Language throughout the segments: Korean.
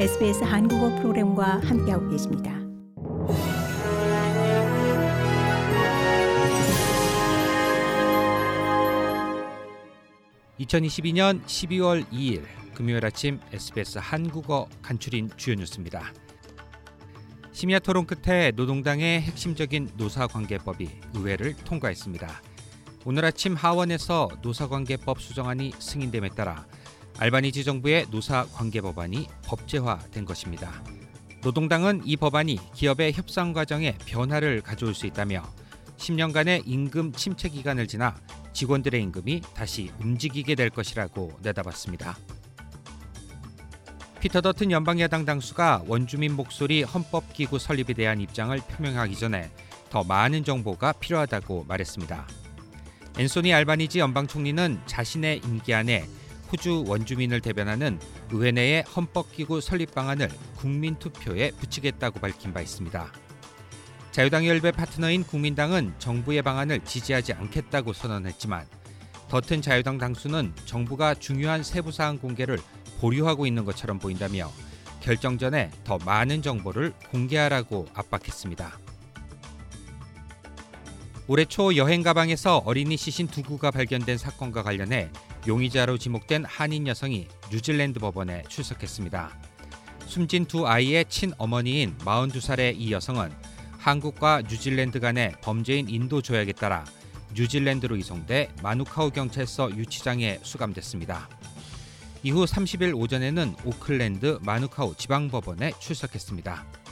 SBS 한국어 프로그램과 함께하고 계십니다. (2022년 12월 2일) 금요일 아침 SBS 한국어 간추린 주요 뉴스입니다. 심야 토론 끝에 노동당의 핵심적인 노사관계법이 의회를 통과했습니다. 오늘 아침 하원에서 노사관계법 수정안이 승인됨에 따라 알바니지 정부의 노사 관계 법안이 법제화된 것입니다. 노동당은 이 법안이 기업의 협상 과정에 변화를 가져올 수 있다며 10년간의 임금 침체 기간을 지나 직원들의 임금이 다시 움직이게 될 것이라고 내다봤습니다. 피터 더튼 연방야당 당수가 원주민 목소리 헌법기구 설립에 대한 입장을 표명하기 전에 더 많은 정보가 필요하다고 말했습니다. 앤소니 알바니지 연방 총리는 자신의 임기 안에 호주 원주민을 대변하는 의회 내의 헌법기구 설립 방안을 국민 투표에 붙이겠다고 밝힌 바 있습니다. 자유당 열배 파트너인 국민당은 정부의 방안을 지지하지 않겠다고 선언했지만 더튼 자유당 당수는 정부가 중요한 세부 사항 공개를 보류하고 있는 것처럼 보인다며 결정 전에 더 많은 정보를 공개하라고 압박했습니다. 올해 초 여행 가방에서 어린이 시신 두 구가 발견된 사건과 관련해 용의자로 지목된 한인 여성이 뉴질랜드 법원에 출석했습니다. 숨진 두 아이의 친어머니인 42살의 이 여성은 한국과 뉴질랜드 간의 범죄인 인도 조약에 따라 뉴질랜드로 이송돼 마누카우 경찰서 유치장에 수감됐습니다. 이후 30일 오전에는 오클랜드 마누카우 지방법원에 출석했습니다.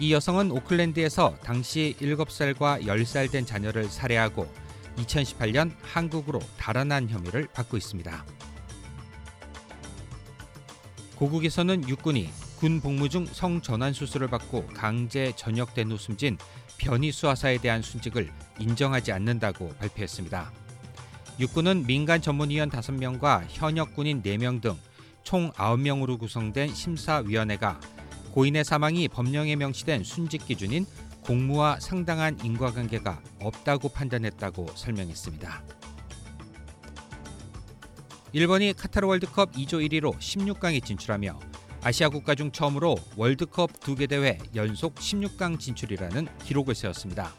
이 여성은 오클랜드에서 당시 7살과 10살 된 자녀를 살해하고 2018년 한국으로 달아난 혐의를 받고 있습니다. 고국에서는 육군이 군 복무 중 성전환 수술을 받고 강제 전역된 후 숨진 변희 수하사에 대한 순직을 인정하지 않는다고 발표했습니다. 육군은 민간 전문위원 5명과 현역 군인 4명 등 총 9명으로 구성된 심사위원회가 고인의 사망이 법령에 명시된 순직 기준인 공무와 상당한 인과관계가 없다고 판단했다고 설명했습니다. 일본이 카타르 월드컵 2조 1위로 16강에 진출하며 아시아 국가 중 처음으로 월드컵 두 개 대회 연속 16강 진출이라는 기록을 세웠습니다.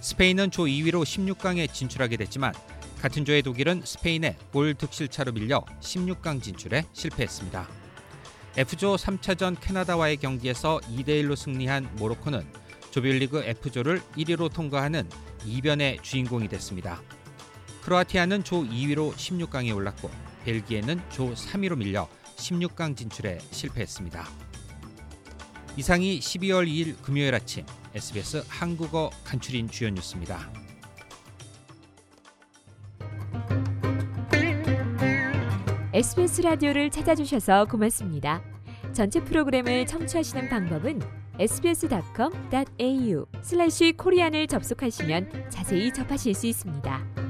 스페인은 조 2위로 16강에 진출하게 됐지만 같은 조의 독일은 스페인의 골 득실차로 밀려 16강 진출에 실패했습니다. F조 3차전 캐나다와의 경기에서 2대1로 승리한 모로코는 조별리그 F조를 1위로 통과하는 이변의 주인공이 됐습니다. 크로아티아는 조 2위로 16강에 올랐고 벨기에는 조 3위로 밀려 16강 진출에 실패했습니다. 이상이 12월 2일 금요일 아침 SBS 한국어 간추린 주요 뉴스입니다. SBS 라디오를 찾아주셔서 고맙습니다. 전체 프로그램을 청취하시는 방법은 sbs.com.au/korean을 접속하시면 자세히 접하실 수 있습니다.